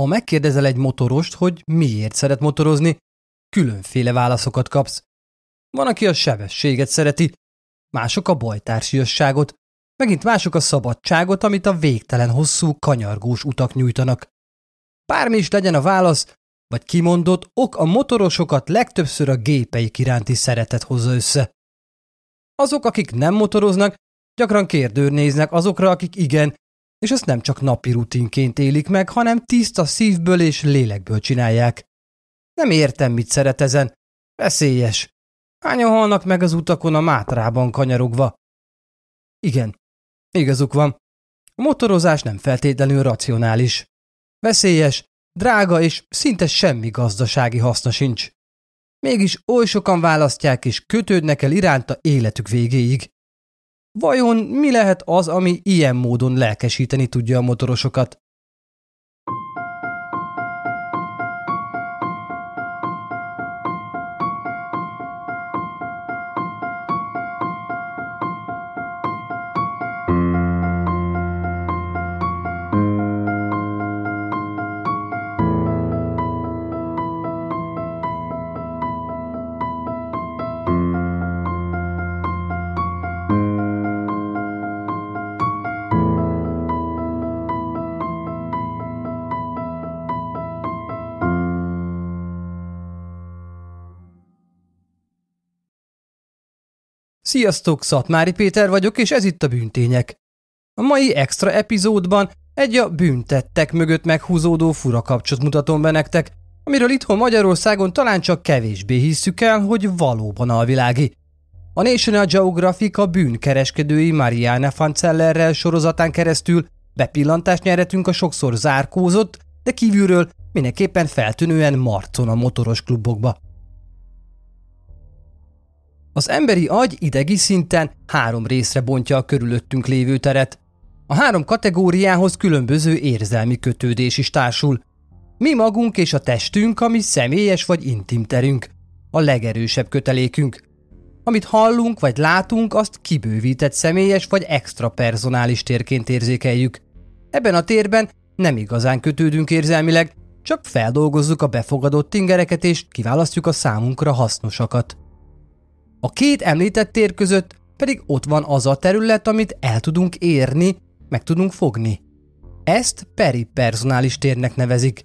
Ha megkérdezel egy motorost, hogy miért szeret motorozni, különféle válaszokat kapsz. Van, aki a sebességet szereti, mások a bajtársiasságot, megint mások a szabadságot, amit a végtelen hosszú, kanyargós utak nyújtanak. Bármi is legyen a válasz, vagy kimondott ok a motorosokat legtöbbször a gépeik iránti szeretet hozza össze. Azok, akik nem motoroznak, gyakran kérdőrnéznek azokra, akik igen, és ezt nem csak napi rutinként élik meg, hanem tiszta szívből és lélekből csinálják. Nem értem, mit szeret ezen. Veszélyes. Hányan halnak meg az utakon a mátrában kanyarogva? Igen, igazuk van. A motorozás nem feltétlenül racionális. Veszélyes, drága és szinte semmi gazdasági haszna sincs. Mégis oly sokan választják és kötődnek el iránta életük végéig. Vajon mi lehet az, ami ilyen módon lelkesíteni tudja a motorosokat? Sziasztok, Szatmári Péter vagyok, és ez itt a Bűntények. A mai extra epizódban egy a büntettek mögött meghúzódó fura kapcsot mutatom be nektek, amiről itthon Magyarországon talán csak kevésbé hisszük el, hogy valóban alvilági. A National Geographic a bűnkereskedői Marianne Fancellerrel sorozatán keresztül bepillantást nyeretünk a sokszor zárkózott, de kívülről mindenképpen feltűnően marcon a motoros klubokba. Az emberi agy idegi szinten három részre bontja a körülöttünk lévő teret. A három kategóriához különböző érzelmi kötődés is társul. Mi magunk és a testünk, ami személyes vagy intim terünk, a legerősebb kötelékünk. Amit hallunk vagy látunk, azt kibővített személyes vagy extra personális térként érzékeljük. Ebben a térben nem igazán kötődünk érzelmileg, csak feldolgozzuk a befogadott ingereket és kiválasztjuk a számunkra hasznosakat. A két említett tér között pedig ott van az a terület, amit el tudunk érni, meg tudunk fogni. Ezt peripersonális térnek nevezik.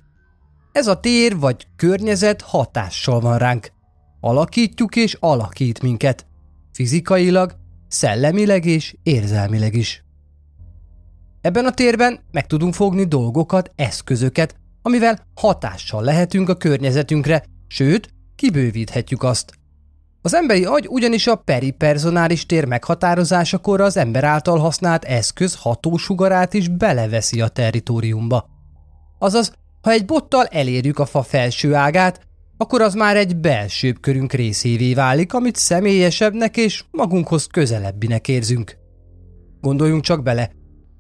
Ez a tér vagy környezet hatással van ránk. Alakítjuk és alakít minket. Fizikailag, szellemileg és érzelmileg is. Ebben a térben meg tudunk fogni dolgokat, eszközöket, amivel hatással lehetünk a környezetünkre, sőt, kibővíthetjük azt. Az emberi agy ugyanis a peripersonális tér meghatározásakor az ember által használt eszköz hatósugarát is beleveszi a territóriumba. Azaz, ha egy bottal elérjük a fa felső ágát, akkor az már egy belsőbb körünk részévé válik, amit személyesebbnek és magunkhoz közelebbinek érzünk. Gondoljunk csak bele,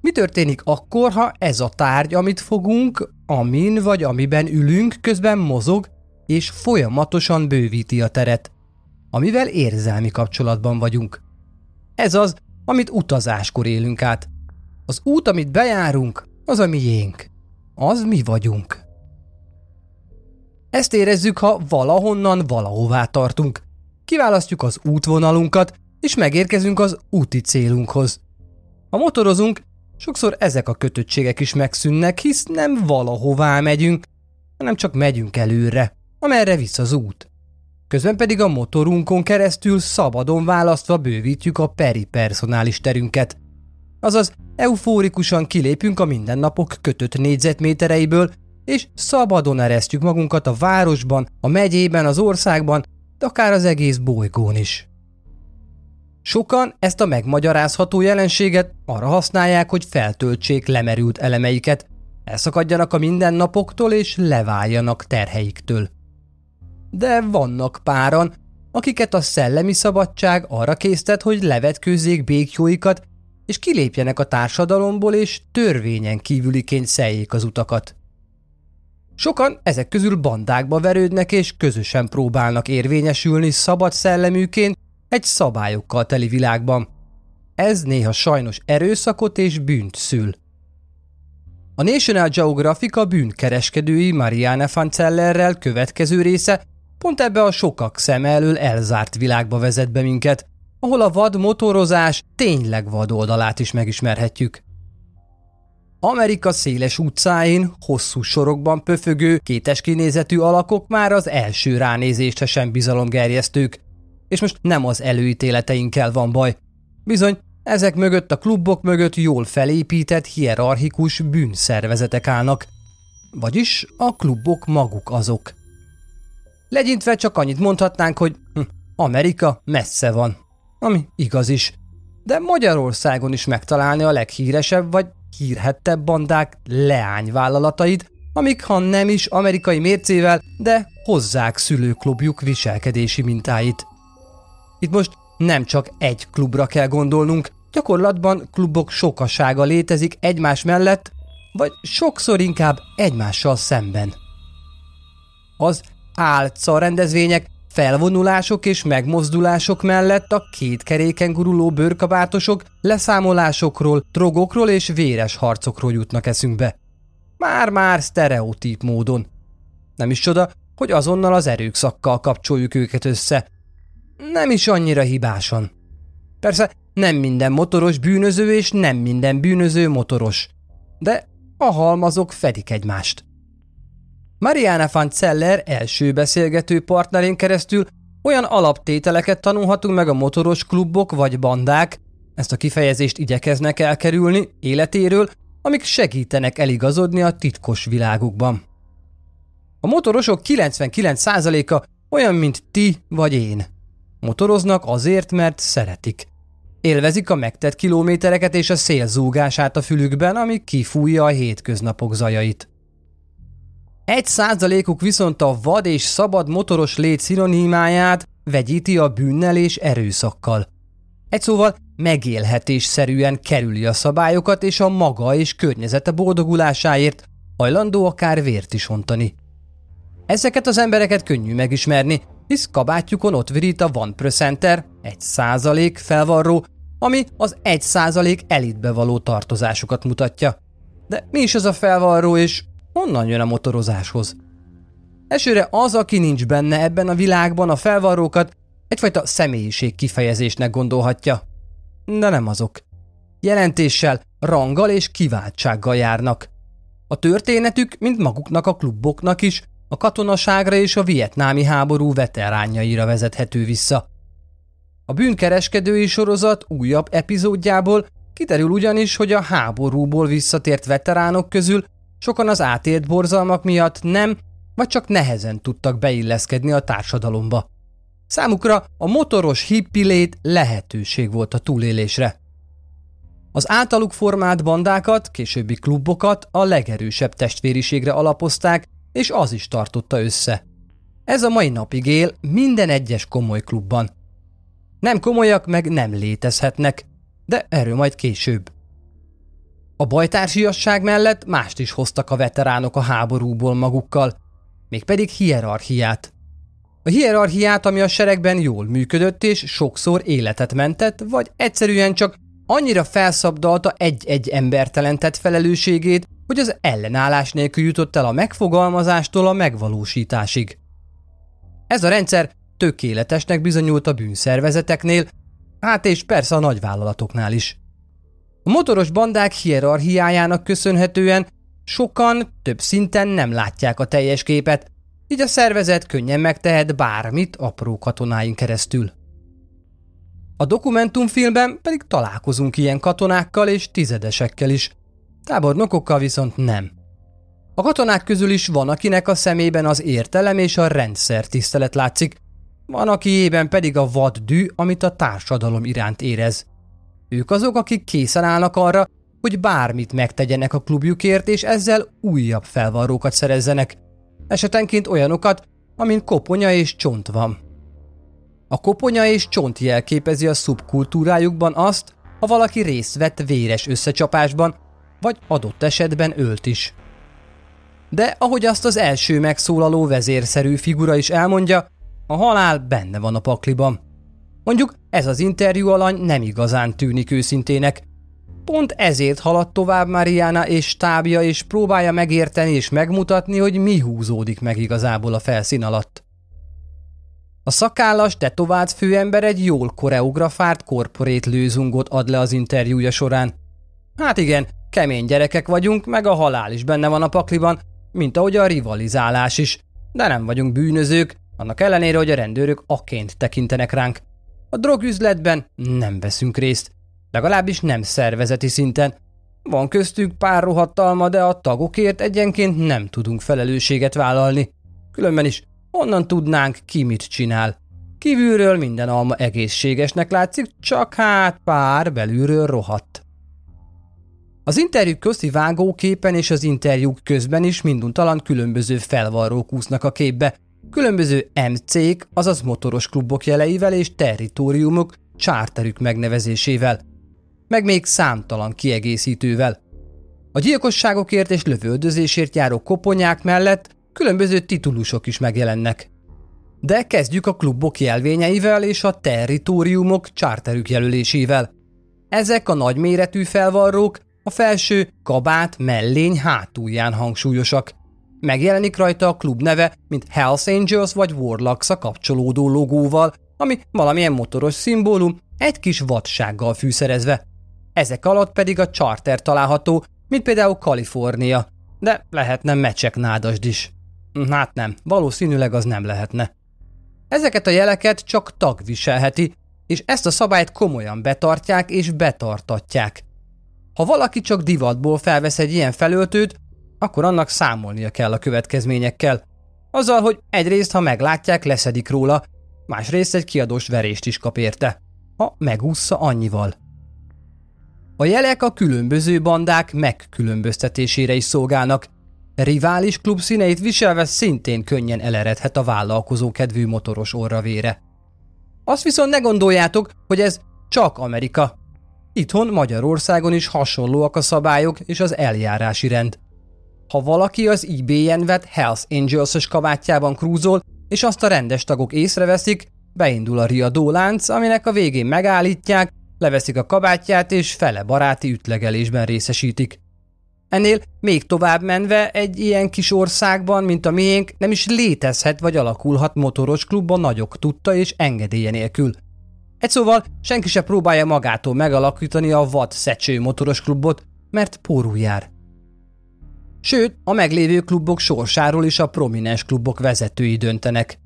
mi történik akkor, ha ez a tárgy, amit fogunk, amin vagy amiben ülünk, közben mozog és folyamatosan bővíti a teret? Amivel érzelmi kapcsolatban vagyunk. Ez az, amit utazáskor élünk át. Az út, amit bejárunk, az a miénk. Az mi vagyunk. Ezt érezzük, ha valahonnan valahová tartunk. Kiválasztjuk az útvonalunkat, és megérkezünk az úti célunkhoz. Ha motorozunk, sokszor ezek a kötöttségek is megszűnnek, hisz nem valahová megyünk, hanem csak megyünk előre, amerre visz az út közben pedig a motorunkon keresztül szabadon választva bővítjük a peripersonális terünket. Azaz eufórikusan kilépünk a mindennapok kötött négyzetmétereiből, és szabadon eresztjük magunkat a városban, a megyében, az országban, de akár az egész bolygón is. Sokan ezt a megmagyarázható jelenséget arra használják, hogy feltöltsék lemerült elemeiket, elszakadjanak a mindennapoktól és leváljanak terheiktől de vannak páran, akiket a szellemi szabadság arra késztet, hogy levetkőzzék békjóikat, és kilépjenek a társadalomból, és törvényen kívüliként szeljék az utakat. Sokan ezek közül bandákba verődnek, és közösen próbálnak érvényesülni szabad szelleműként egy szabályokkal teli világban. Ez néha sajnos erőszakot és bűnt szül. A National Geographic a bűnkereskedői Marianne Fancellerrel következő része pont ebbe a sokak szem elől elzárt világba vezet be minket, ahol a vad motorozás tényleg vad oldalát is megismerhetjük. Amerika széles utcáin, hosszú sorokban pöfögő, kétes kinézetű alakok már az első ránézésre sem bizalomgerjesztők. És most nem az előítéleteinkkel van baj. Bizony, ezek mögött a klubok mögött jól felépített, hierarchikus bűnszervezetek állnak. Vagyis a klubok maguk azok. Legyintve csak annyit mondhatnánk, hogy hm, Amerika messze van. Ami igaz is. De Magyarországon is megtalálni a leghíresebb vagy hírhettebb bandák leányvállalatait, amik ha nem is amerikai mércével, de hozzák szülőklubjuk viselkedési mintáit. Itt most nem csak egy klubra kell gondolnunk, gyakorlatban klubok sokasága létezik egymás mellett, vagy sokszor inkább egymással szemben. Az álca rendezvények, felvonulások és megmozdulások mellett a két keréken guruló bőrkabátosok leszámolásokról, drogokról és véres harcokról jutnak eszünkbe. Már-már sztereotíp módon. Nem is csoda, hogy azonnal az erőkszakkal kapcsoljuk őket össze. Nem is annyira hibásan. Persze nem minden motoros bűnöző és nem minden bűnöző motoros. De a halmazok fedik egymást. Mariana van Zeller első beszélgető partnerén keresztül olyan alaptételeket tanulhatunk meg a motoros klubok vagy bandák, ezt a kifejezést igyekeznek elkerülni életéről, amik segítenek eligazodni a titkos világukban. A motorosok 99%-a olyan, mint ti vagy én. Motoroznak azért, mert szeretik. Élvezik a megtett kilométereket és a szél zúgását a fülükben, ami kifújja a hétköznapok zajait. Egy százalékuk viszont a vad és szabad motoros lét szinonimáját vegyíti a bűnnel és erőszakkal. Egy szóval megélhetésszerűen kerüli a szabályokat és a maga és környezete boldogulásáért hajlandó akár vért is ontani. Ezeket az embereket könnyű megismerni, hisz kabátjukon ott virít a One Percenter, egy százalék felvarró, ami az egy százalék elitbe való tartozásukat mutatja. De mi is az a felvarró, és Honnan jön a motorozáshoz? Esőre az, aki nincs benne ebben a világban, a felvarrókat egyfajta személyiség kifejezésnek gondolhatja. De nem azok. Jelentéssel, ranggal és kiváltsággal járnak. A történetük, mint maguknak a kluboknak is, a katonaságra és a vietnámi háború veteránjaira vezethető vissza. A bűnkereskedői sorozat újabb epizódjából kiderül ugyanis, hogy a háborúból visszatért veteránok közül Sokan az átélt borzalmak miatt nem, vagy csak nehezen tudtak beilleszkedni a társadalomba. Számukra a motoros hippilét lehetőség volt a túlélésre. Az általuk formált bandákat, későbbi klubokat a legerősebb testvériségre alapozták, és az is tartotta össze. Ez a mai napig él minden egyes komoly klubban. Nem komolyak meg nem létezhetnek, de erről majd később. A bajtársiasság mellett mást is hoztak a veteránok a háborúból magukkal, mégpedig hierarchiát. A hierarchiát, ami a seregben jól működött és sokszor életet mentett, vagy egyszerűen csak annyira felszabdalta egy-egy ember tett felelősségét, hogy az ellenállás nélkül jutott el a megfogalmazástól a megvalósításig. Ez a rendszer tökéletesnek bizonyult a bűnszervezeteknél, hát és persze a nagyvállalatoknál is. A motoros bandák hierarchiájának köszönhetően sokan több szinten nem látják a teljes képet, így a szervezet könnyen megtehet bármit apró katonáin keresztül. A dokumentumfilmben pedig találkozunk ilyen katonákkal és tizedesekkel is, tábornokokkal viszont nem. A katonák közül is van, akinek a szemében az értelem és a rendszer tisztelet látszik, van, akiében pedig a vad dű, amit a társadalom iránt érez. Ők azok, akik készen állnak arra, hogy bármit megtegyenek a klubjukért, és ezzel újabb felvarrókat szerezzenek. Esetenként olyanokat, amin koponya és csont van. A koponya és csont jelképezi a szubkultúrájukban azt, ha valaki részt vett véres összecsapásban, vagy adott esetben ölt is. De ahogy azt az első megszólaló vezérszerű figura is elmondja, a halál benne van a pakliban. Mondjuk ez az interjú alany nem igazán tűnik őszintének. Pont ezért halad tovább Mariana és stábja, és próbálja megérteni és megmutatni, hogy mi húzódik meg igazából a felszín alatt. A szakállas, tetovált főember egy jól koreografált korporét lőzungot ad le az interjúja során. Hát igen, kemény gyerekek vagyunk, meg a halál is benne van a pakliban, mint ahogy a rivalizálás is, de nem vagyunk bűnözők, annak ellenére, hogy a rendőrök aként tekintenek ránk. A drogüzletben nem veszünk részt, legalábbis nem szervezeti szinten. Van köztük pár rohadtalma, de a tagokért egyenként nem tudunk felelősséget vállalni. Különben is honnan tudnánk ki mit csinál. Kívülről minden alma egészségesnek látszik, csak hát pár belülről rohadt. Az interjúk közti vágóképen és az interjúk közben is minduntalan különböző felvarrók úsznak a képbe, különböző MC-k, azaz motoros klubok jeleivel és territóriumok csárterük megnevezésével, meg még számtalan kiegészítővel. A gyilkosságokért és lövöldözésért járó koponyák mellett különböző titulusok is megjelennek. De kezdjük a klubok jelvényeivel és a territóriumok csárterük jelölésével. Ezek a nagyméretű felvarrók a felső kabát mellény hátulján hangsúlyosak. Megjelenik rajta a klub neve, mint Hells Angels vagy Warlocks kapcsolódó logóval, ami valamilyen motoros szimbólum, egy kis vadsággal fűszerezve. Ezek alatt pedig a charter található, mint például Kalifornia, de lehetne mecsek nádasd is. Hát nem, valószínűleg az nem lehetne. Ezeket a jeleket csak tag viselheti, és ezt a szabályt komolyan betartják és betartatják. Ha valaki csak divatból felvesz egy ilyen felöltőt, akkor annak számolnia kell a következményekkel. Azzal, hogy egyrészt, ha meglátják, leszedik róla, másrészt egy kiadós verést is kap érte, ha megúszza annyival. A jelek a különböző bandák megkülönböztetésére is szolgálnak. Rivális klub színeit viselve szintén könnyen eleredhet a vállalkozó kedvű motoros orravére. Azt viszont ne gondoljátok, hogy ez csak Amerika. Itthon Magyarországon is hasonlóak a szabályok és az eljárási rend. Ha valaki az eBay-en vett Hells Angels-os kabátjában krúzol, és azt a rendes tagok észreveszik, beindul a riadólánc, aminek a végén megállítják, leveszik a kabátját és fele baráti ütlegelésben részesítik. Ennél még tovább menve egy ilyen kis országban, mint a miénk, nem is létezhet vagy alakulhat motoros klub nagyok tudta és engedélye nélkül. Egy szóval senki se próbálja magától megalakítani a vad szecső motoros klubot, mert pórul jár. Sőt, a meglévő klubok sorsáról is a prominens klubok vezetői döntenek.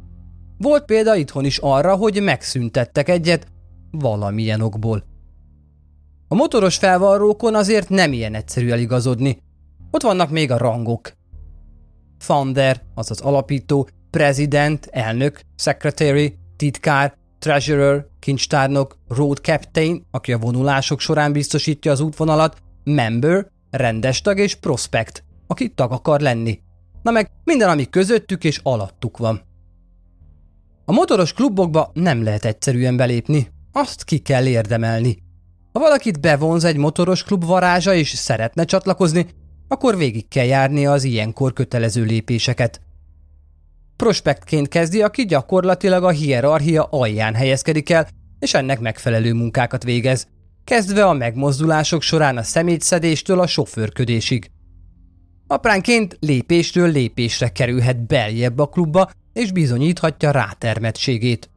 Volt példa itthon is arra, hogy megszüntettek egyet, valamilyen okból. A motoros felvarrókon azért nem ilyen egyszerű eligazodni. Ott vannak még a rangok. Founder, azaz alapító, prezident, elnök, secretary, titkár, treasurer, kincstárnok, road captain, aki a vonulások során biztosítja az útvonalat, member, rendes tag és prospect, aki tag akar lenni. Na meg minden, ami közöttük és alattuk van. A motoros klubokba nem lehet egyszerűen belépni, azt ki kell érdemelni. Ha valakit bevonz egy motoros klub varázsa és szeretne csatlakozni, akkor végig kell járni az ilyenkor kötelező lépéseket. Prospektként kezdi, aki gyakorlatilag a hierarchia alján helyezkedik el, és ennek megfelelő munkákat végez, kezdve a megmozdulások során a szemétszedéstől a sofőrködésig. Apránként lépésről lépésre kerülhet beljebb a klubba, és bizonyíthatja rátermettségét.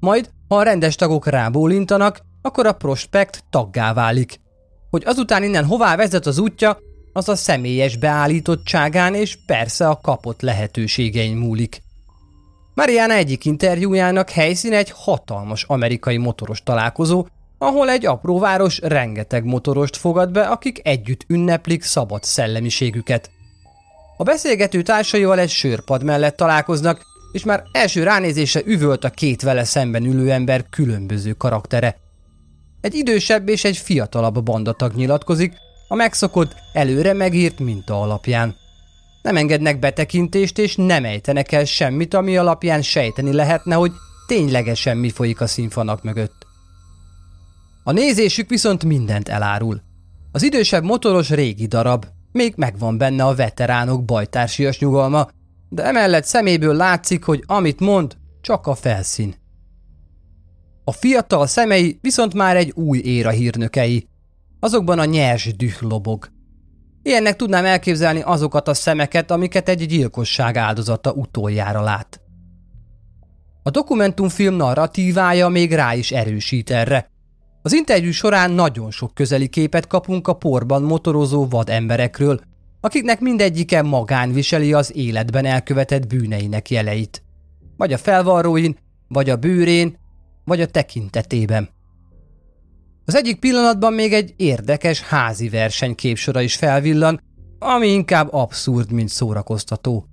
Majd, ha a rendes tagok rábólintanak, akkor a prospekt taggá válik. Hogy azután innen hová vezet az útja, az a személyes beállítottságán és persze a kapott lehetőségein múlik. Mariana egyik interjújának helyszíne egy hatalmas amerikai motoros találkozó, ahol egy apró város rengeteg motorost fogad be, akik együtt ünneplik szabad szellemiségüket. A beszélgető társaival egy sörpad mellett találkoznak, és már első ránézése üvölt a két vele szemben ülő ember különböző karaktere. Egy idősebb és egy fiatalabb bandatag nyilatkozik, a megszokott, előre megírt minta alapján. Nem engednek betekintést és nem ejtenek el semmit, ami alapján sejteni lehetne, hogy ténylegesen mi folyik a színfanak mögött. A nézésük viszont mindent elárul. Az idősebb motoros régi darab, még megvan benne a veteránok bajtársias nyugalma, de emellett szeméből látszik, hogy amit mond, csak a felszín. A fiatal szemei viszont már egy új éra hírnökei. Azokban a nyers düh lobog. Ilyennek tudnám elképzelni azokat a szemeket, amiket egy gyilkosság áldozata utoljára lát. A dokumentumfilm narratívája még rá is erősít erre. Az interjú során nagyon sok közeli képet kapunk a porban motorozó vademberekről, akiknek mindegyike magán viseli az életben elkövetett bűneinek jeleit. Vagy a felvarróin, vagy a bőrén, vagy a tekintetében. Az egyik pillanatban még egy érdekes házi verseny képsora is felvillan, ami inkább abszurd, mint szórakoztató.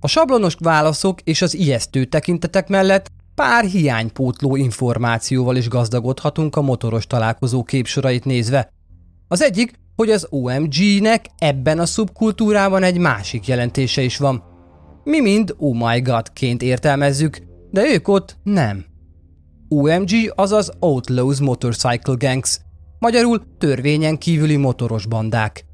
A sablonos válaszok és az ijesztő tekintetek mellett pár hiánypótló információval is gazdagodhatunk a motoros találkozó képsorait nézve. Az egyik, hogy az OMG-nek ebben a szubkultúrában egy másik jelentése is van. Mi mind oh my god-ként értelmezzük, de ők ott nem. OMG azaz Outlaws Motorcycle Gangs, magyarul törvényen kívüli motoros bandák.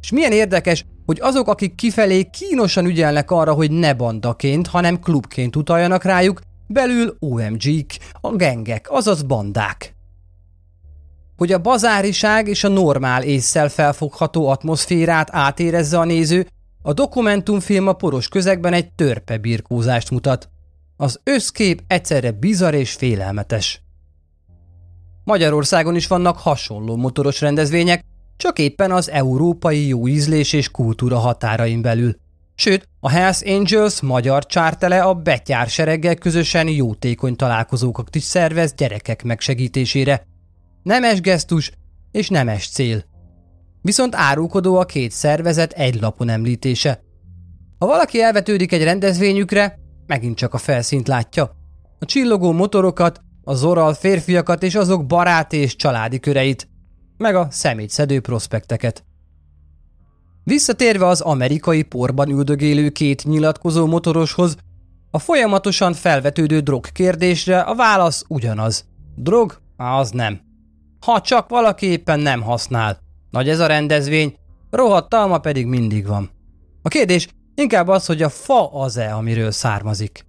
És milyen érdekes, hogy azok, akik kifelé kínosan ügyelnek arra, hogy ne bandaként, hanem klubként utaljanak rájuk, belül OMG-k, a gengek, azaz bandák. Hogy a bazáriság és a normál észszel felfogható atmoszférát átérezze a néző, a dokumentumfilm a poros közegben egy törpe birkózást mutat. Az összkép egyszerre bizarr és félelmetes. Magyarországon is vannak hasonló motoros rendezvények, csak éppen az európai jó ízlés és kultúra határain belül. Sőt, a Hells Angels magyar csártele a betyár sereggel közösen jótékony találkozókat is szervez gyerekek megsegítésére. Nemes gesztus és nemes cél. Viszont árulkodó a két szervezet egy lapon említése. Ha valaki elvetődik egy rendezvényükre, megint csak a felszínt látja. A csillogó motorokat, a zoral férfiakat és azok barát és családi köreit, meg a szemétszedő prospekteket. Visszatérve az amerikai porban üldögélő két nyilatkozó motoroshoz, a folyamatosan felvetődő drog kérdésre a válasz ugyanaz. Drog? Az nem. Ha csak valaki éppen nem használ. Nagy ez a rendezvény, rohadt talma pedig mindig van. A kérdés inkább az, hogy a fa az-e, amiről származik.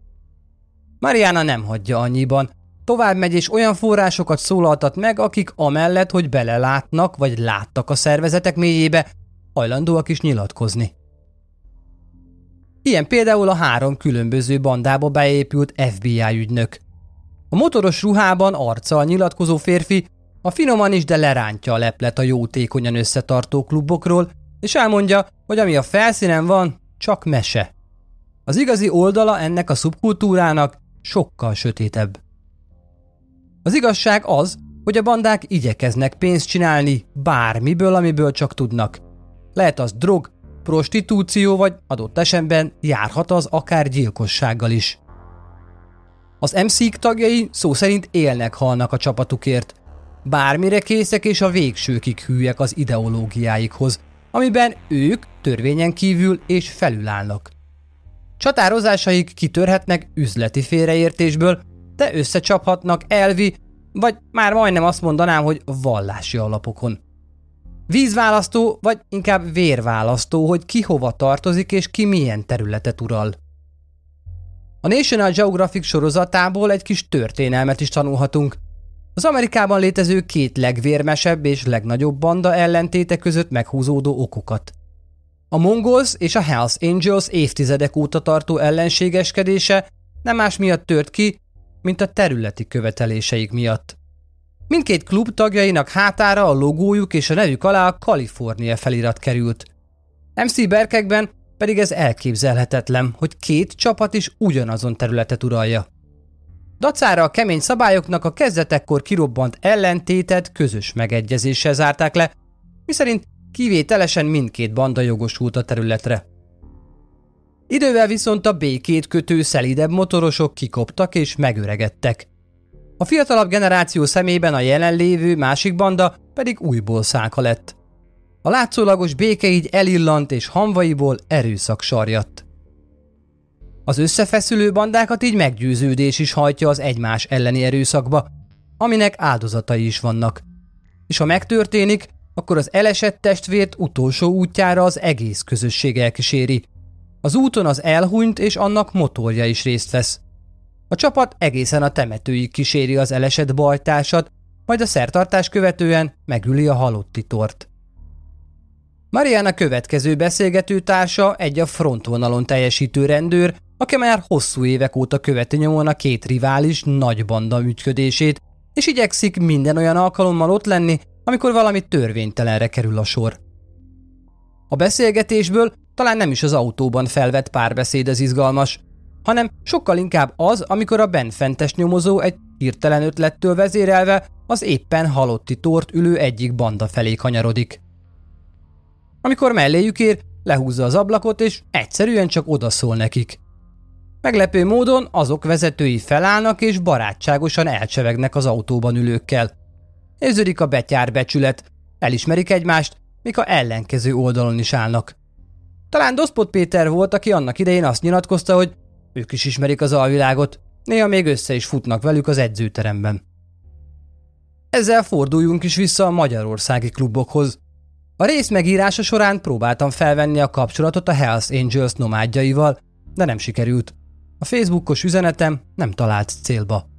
Mariana nem hagyja annyiban, Tovább megy és olyan forrásokat szólaltat meg, akik amellett, hogy belelátnak vagy láttak a szervezetek mélyébe, hajlandóak is nyilatkozni. Ilyen például a három különböző bandába beépült FBI ügynök. A motoros ruhában arccal nyilatkozó férfi a finoman is, de lerántja a leplet a jótékonyan összetartó klubokról, és elmondja, hogy ami a felszínen van, csak mese. Az igazi oldala ennek a szubkultúrának sokkal sötétebb. Az igazság az, hogy a bandák igyekeznek pénzt csinálni bármiből, amiből csak tudnak. Lehet az drog, prostitúció, vagy adott esetben járhat az akár gyilkossággal is. Az mc tagjai szó szerint élnek-halnak a csapatukért. Bármire készek és a végsőkig hűek az ideológiáikhoz, amiben ők törvényen kívül és felülállnak. Csatározásaik kitörhetnek üzleti félreértésből, de összecsaphatnak elvi, vagy már majdnem azt mondanám, hogy vallási alapokon. Vízválasztó, vagy inkább vérválasztó, hogy ki hova tartozik és ki milyen területet ural. A National Geographic sorozatából egy kis történelmet is tanulhatunk. Az Amerikában létező két legvérmesebb és legnagyobb banda ellentéte között meghúzódó okokat. A Mongols és a Hells Angels évtizedek óta tartó ellenségeskedése nem más miatt tört ki, mint a területi követeléseik miatt. Mindkét klub tagjainak hátára a logójuk és a nevük alá a Kalifornia felirat került. MC Berkekben pedig ez elképzelhetetlen, hogy két csapat is ugyanazon területet uralja. Dacára a kemény szabályoknak a kezdetekkor kirobbant ellentétet közös megegyezéssel zárták le, miszerint kivételesen mindkét banda jogosult a területre. Idővel viszont a békét kötő szelidebb motorosok kikoptak és megöregedtek. A fiatalabb generáció szemében a jelenlévő másik banda pedig újból szálka lett. A látszólagos béke így elillant és hamvaiból erőszak sarjadt. Az összefeszülő bandákat így meggyőződés is hajtja az egymás elleni erőszakba, aminek áldozatai is vannak. És ha megtörténik, akkor az elesett testvért utolsó útjára az egész közösség elkíséri, az úton az elhunyt és annak motorja is részt vesz. A csapat egészen a temetőig kíséri az elesett bajtársat, majd a szertartás követően megüli a halotti tort. Mariana következő beszélgető társa egy a frontvonalon teljesítő rendőr, aki már hosszú évek óta követi nyomon a két rivális nagy banda ügyködését, és igyekszik minden olyan alkalommal ott lenni, amikor valami törvénytelenre kerül a sor. A beszélgetésből talán nem is az autóban felvett párbeszéd az izgalmas, hanem sokkal inkább az, amikor a benfentes nyomozó egy hirtelen ötlettől vezérelve az éppen halotti tort ülő egyik banda felé kanyarodik. Amikor melléjük ér, lehúzza az ablakot, és egyszerűen csak odaszól nekik. Meglepő módon azok vezetői felállnak és barátságosan elcsevegnek az autóban ülőkkel. Érződik a betyár becsület, elismerik egymást, míg a ellenkező oldalon is állnak. Talán Doszpot Péter volt, aki annak idején azt nyilatkozta, hogy ők is ismerik az alvilágot, néha még össze is futnak velük az edzőteremben. Ezzel forduljunk is vissza a magyarországi klubokhoz. A rész megírása során próbáltam felvenni a kapcsolatot a Hells Angels nomádjaival, de nem sikerült. A Facebookos üzenetem nem talált célba.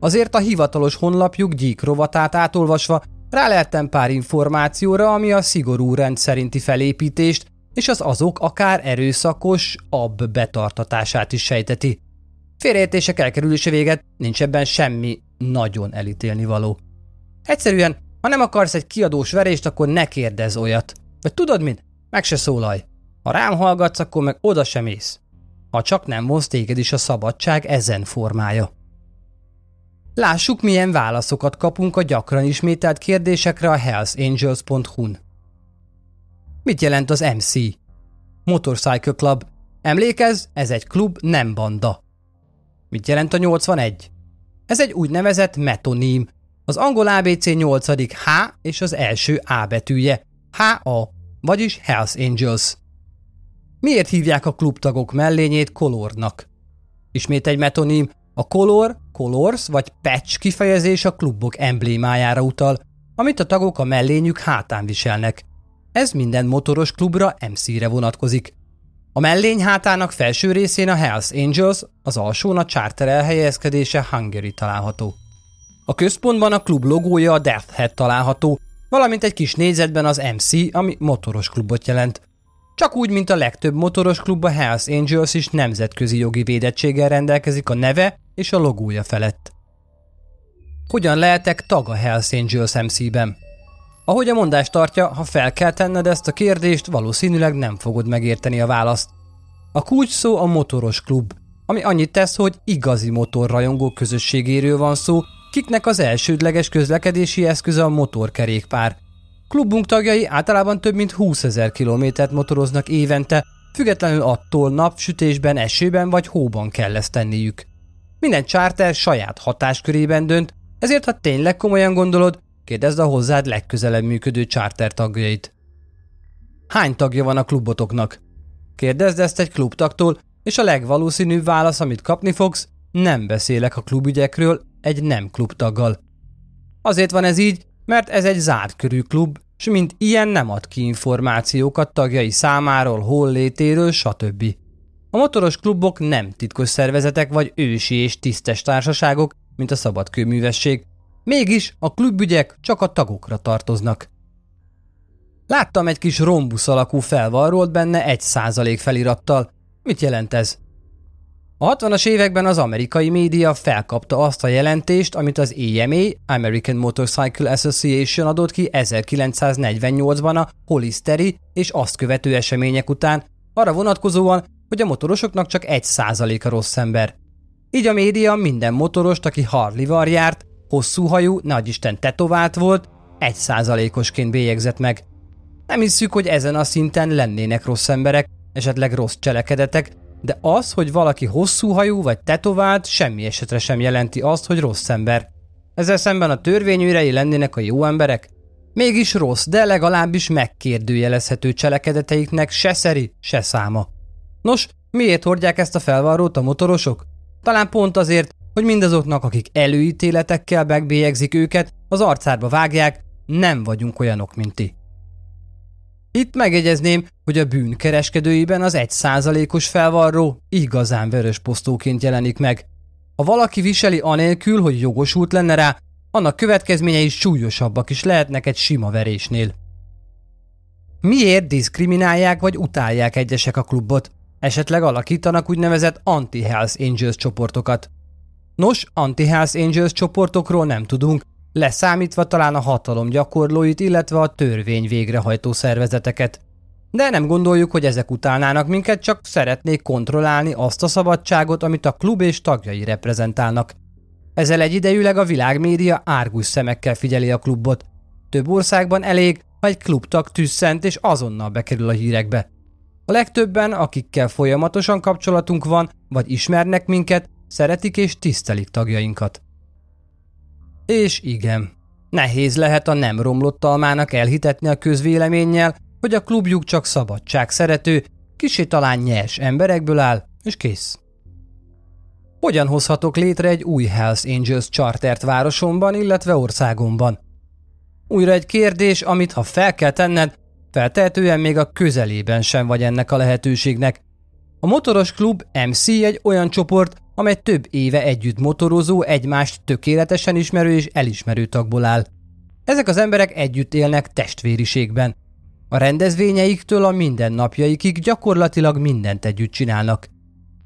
Azért a hivatalos honlapjuk gyík rovatát átolvasva ráleltem pár információra, ami a szigorú rend szerinti felépítést és az azok akár erőszakos, ab betartatását is sejteti. Félreértések elkerülése véget, nincs ebben semmi nagyon elítélni való. Egyszerűen, ha nem akarsz egy kiadós verést, akkor ne kérdezz olyat. Vagy tudod mit? Meg se szólalj. Ha rám hallgatsz, akkor meg oda sem ész. Ha csak nem vonz téged is a szabadság ezen formája. Lássuk, milyen válaszokat kapunk a gyakran ismételt kérdésekre a hellsangels.hu-n. Mit jelent az MC? Motorcycle Club. Emlékezz, ez egy klub, nem banda. Mit jelent a 81? Ez egy úgynevezett metoním. Az angol ABC 8. H és az első A betűje. HA, vagyis Hells Angels. Miért hívják a klubtagok mellényét kolornak? Ismét egy metoním. A color, colors vagy patch kifejezés a klubok emblémájára utal, amit a tagok a mellényük hátán viselnek. Ez minden motoros klubra MC-re vonatkozik. A mellény hátának felső részén a Hells Angels, az alsón a charter elhelyezkedése Hungary található. A központban a klub logója a Death Head található, valamint egy kis négyzetben az MC, ami motoros klubot jelent. Csak úgy, mint a legtöbb motoros klub, a Hells Angels is nemzetközi jogi védettséggel rendelkezik a neve és a logója felett. Hogyan lehetek tag a Hells Angels MC-ben? Ahogy a mondás tartja, ha fel kell tenned ezt a kérdést, valószínűleg nem fogod megérteni a választ. A kulcs szó a motoros klub, ami annyit tesz, hogy igazi motorrajongó közösségéről van szó, kiknek az elsődleges közlekedési eszköze a motorkerékpár. Klubunk tagjai általában több mint 20 ezer kilométert motoroznak évente, függetlenül attól napsütésben, esőben vagy hóban kell ezt tenniük. Minden charter saját hatáskörében dönt, ezért ha tényleg komolyan gondolod, Kérdezd a hozzád legközelebb működő charter tagjait. Hány tagja van a klubotoknak? Kérdezd ezt egy klubtagtól, és a legvalószínűbb válasz, amit kapni fogsz, nem beszélek a klubügyekről egy nem klubtaggal. Azért van ez így, mert ez egy zárt körű klub, és mint ilyen nem ad ki információkat tagjai számáról, hol létéről, stb. A motoros klubok nem titkos szervezetek vagy ősi és tisztes társaságok, mint a szabadkőművesség, Mégis a klubügyek csak a tagokra tartoznak. Láttam egy kis rombusz alakú felvarrolt benne egy százalék felirattal. Mit jelent ez? A 60-as években az amerikai média felkapta azt a jelentést, amit az AMA, American Motorcycle Association adott ki 1948-ban a Holisteri és azt követő események után, arra vonatkozóan, hogy a motorosoknak csak egy százaléka rossz ember. Így a média minden motorost, aki Harley-val járt, hosszú hajú, nagyisten tetovált volt, egy százalékosként bélyegzett meg. Nem hiszük, hogy ezen a szinten lennének rossz emberek, esetleg rossz cselekedetek, de az, hogy valaki hosszú hajú vagy tetovált, semmi esetre sem jelenti azt, hogy rossz ember. Ezzel szemben a törvényűrei lennének a jó emberek? Mégis rossz, de legalábbis megkérdőjelezhető cselekedeteiknek se szeri, se száma. Nos, miért hordják ezt a felvarrót a motorosok? Talán pont azért, hogy mindazoknak, akik előítéletekkel megbélyegzik őket, az arcába vágják, nem vagyunk olyanok, mint ti. Itt megjegyezném, hogy a bűn kereskedőiben az egy százalékos felvarró igazán vörös posztóként jelenik meg. Ha valaki viseli anélkül, hogy jogosult lenne rá, Annak következményei súlyosabbak is lehetnek egy sima verésnél. Miért diszkriminálják vagy utálják egyesek a klubot? Esetleg alakítanak úgynevezett anti-Hells Angels csoportokat. Nos, anti-Hells Angels csoportokról nem tudunk, leszámítva talán a hatalom gyakorlóit, illetve a törvény végrehajtó szervezeteket. De nem gondoljuk, hogy ezek utálnának minket, csak szeretnék kontrollálni azt a szabadságot, amit a klub és tagjai reprezentálnak. Ezzel egyidejűleg a világmédia árgus szemekkel figyeli a klubot. Több országban elég, ha egy klubtag tüsszent és azonnal bekerül a hírekbe. A legtöbben, akikkel folyamatosan kapcsolatunk van, vagy ismernek minket, szeretik és tisztelik tagjainkat. És igen, nehéz lehet a nem romlott almának elhitetni a közvéleménnyel, hogy a klubjuk csak szabadság szerető, kisé talán nyers emberekből áll, és kész. Hogyan hozhatok létre egy új Hells Angels chartert városomban, illetve országomban? Újra egy kérdés, amit ha fel kell tenned, feltehetően még a közelében sem vagy ennek a lehetőségnek. A motoros klub MC egy olyan csoport, amely több éve együtt motorozó, egymást tökéletesen ismerő és elismerő tagból áll. Ezek az emberek együtt élnek testvériségben. A rendezvényeiktől a mindennapjaikig gyakorlatilag mindent együtt csinálnak.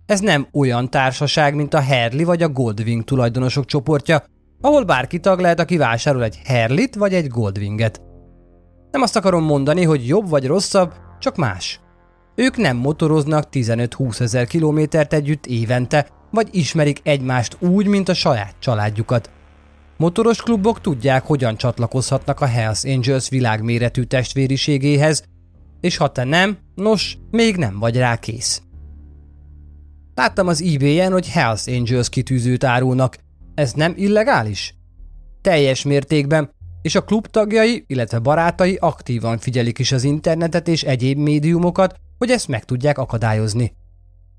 Ez nem olyan társaság, mint a Herli vagy a Goldwing tulajdonosok csoportja, ahol bárki tag lehet, aki vásárol egy Herlit vagy egy Goldwinget. Nem azt akarom mondani, hogy jobb vagy rosszabb, csak más. Ők nem motoroznak 15-20 ezer kilométert együtt évente, vagy ismerik egymást úgy, mint a saját családjukat. Motoros klubok tudják, hogyan csatlakozhatnak a Hells Angels világméretű testvériségéhez, és ha te nem, nos, még nem vagy rá kész. Láttam az eBay-en, hogy Hells Angels kitűzőt árulnak. Ez nem illegális? Teljes mértékben, és a klub tagjai, illetve barátai aktívan figyelik is az internetet és egyéb médiumokat, hogy ezt meg tudják akadályozni.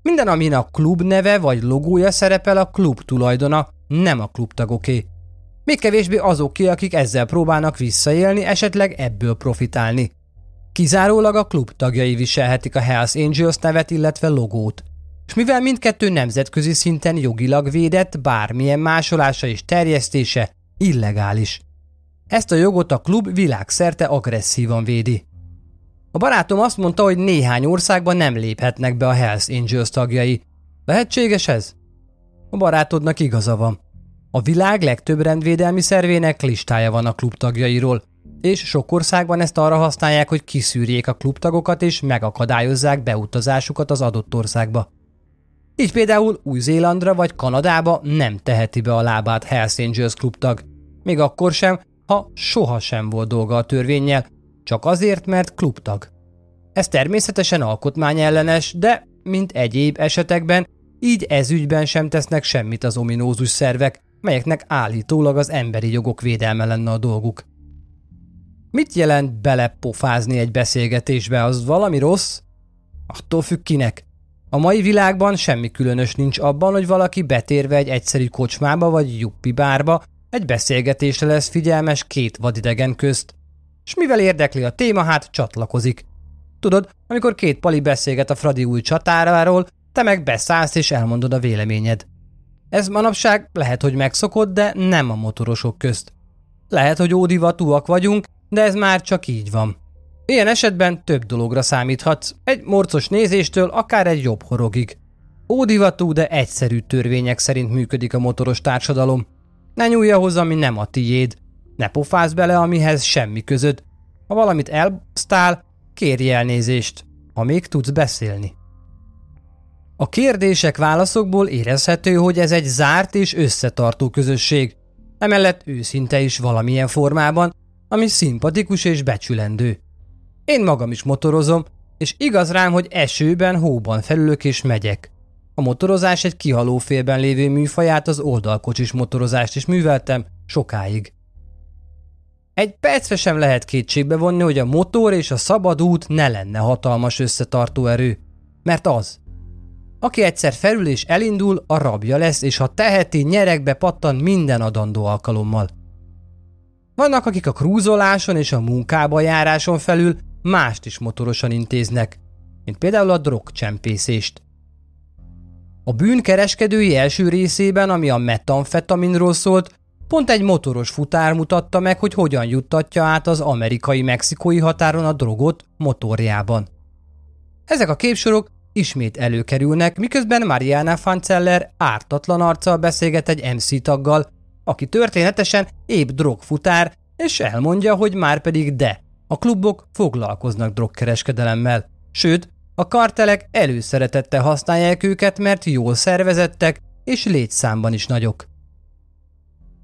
Minden, amin a klub neve vagy logója szerepel, a klub tulajdona, nem a klubtagoké. Még kevésbé azoké, akik ezzel próbálnak visszaélni, esetleg ebből profitálni. Kizárólag a klub tagjai viselhetik a Hells Angels nevet, illetve logót. És mivel mindkettő nemzetközi szinten jogilag védett, bármilyen másolása és terjesztése illegális. Ezt a jogot a klub világszerte agresszívan védi. A barátom azt mondta, hogy néhány országban nem léphetnek be a Hells Angels tagjai. Lehetséges ez? A barátodnak igaza van. A világ legtöbb rendvédelmi szervének listája van a klub tagjairól, és sok országban ezt arra használják, hogy kiszűrjék a klubtagokat és megakadályozzák beutazásukat az adott országba. Így például Új-Zélandra vagy Kanadába nem teheti be a lábát Hells Angels klubtag, még akkor sem, ha soha sem volt dolga a törvényel, csak azért, mert klubtag. Ez természetesen alkotmányellenes, de, mint egyéb esetekben, így ezügyben sem tesznek semmit az ominózus szervek, melyeknek állítólag az emberi jogok védelme lenne a dolguk. Mit jelent belepofázni egy beszélgetésbe, az valami rossz? Attól függ kinek. A mai világban semmi különös nincs abban, hogy valaki betérve egy egyszerű kocsmába vagy juppi bárba egy beszélgetésre lesz figyelmes két vadidegen közt. És mivel érdekli a téma, hát csatlakozik. Tudod, amikor két pali beszélget a Fradi új csatáráról, te meg beszállsz és elmondod a véleményed. Ez manapság lehet, hogy megszokott, de nem a motorosok közt. Lehet, hogy ódivatúak vagyunk, de ez már csak így van. Ilyen esetben több dologra számíthatsz, egy morcos nézéstől akár egy jobb horogig. Ódivatú, de egyszerű törvények szerint működik a motoros társadalom. Ne nyúlja hozzá, ami nem a tiéd. Ne pofázz bele, amihez semmi közöd. Ha valamit elbasztál, kérj elnézést, ha még tudsz beszélni. A kérdések válaszokból érezhető, hogy ez egy zárt és összetartó közösség, emellett őszinte is valamilyen formában, ami szimpatikus és becsülendő. Én magam is motorozom, és igaz rám, hogy esőben, hóban felülök és megyek. A motorozás egy kihaló félben lévő műfaját, az oldalkocsis motorozást is műveltem sokáig. Egy percre sem lehet kétségbe vonni, hogy a motor és a szabad út ne lenne hatalmas összetartó erő, mert az. Aki egyszer felül és elindul, a rabja lesz, és ha teheti, nyerekbe pattan minden adandó alkalommal. Vannak, akik a krúzoláson és a munkába járáson felül mást is motorosan intéznek, mint például a drogcsempészést. A bűn kereskedői első részében, ami a metamfetaminról szólt, Pont egy motoros futár mutatta meg, hogy hogyan juttatja át az amerikai-mexikói határon a drogot motorjában. Ezek a képsorok ismét előkerülnek, miközben Mariana Fanceller ártatlan arccal beszélget egy MC taggal, aki történetesen épp drogfutár, és elmondja, hogy már pedig de, a klubok foglalkoznak drogkereskedelemmel, sőt, a kartelek előszeretettel használják őket, mert jól szervezettek és létszámban is nagyok.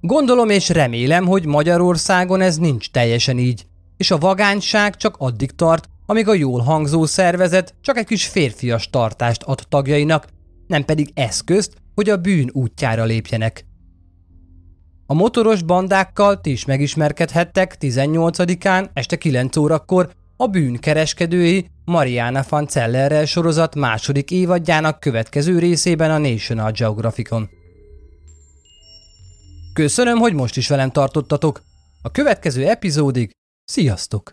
Gondolom és remélem, hogy Magyarországon ez nincs teljesen így, és a vagányság csak addig tart, amíg a jól hangzó szervezet csak egy kis férfias tartást ad tagjainak, nem pedig eszközt, hogy a bűn útjára lépjenek. A motoros bandákkal ti is megismerkedhettek 18-án este 9 órakor a bűnkereskedői Mariana Fancellerrel sorozat második évadjának következő részében a National Geographicon. Köszönöm, hogy most is velem tartottatok. A következő epizódig sziasztok!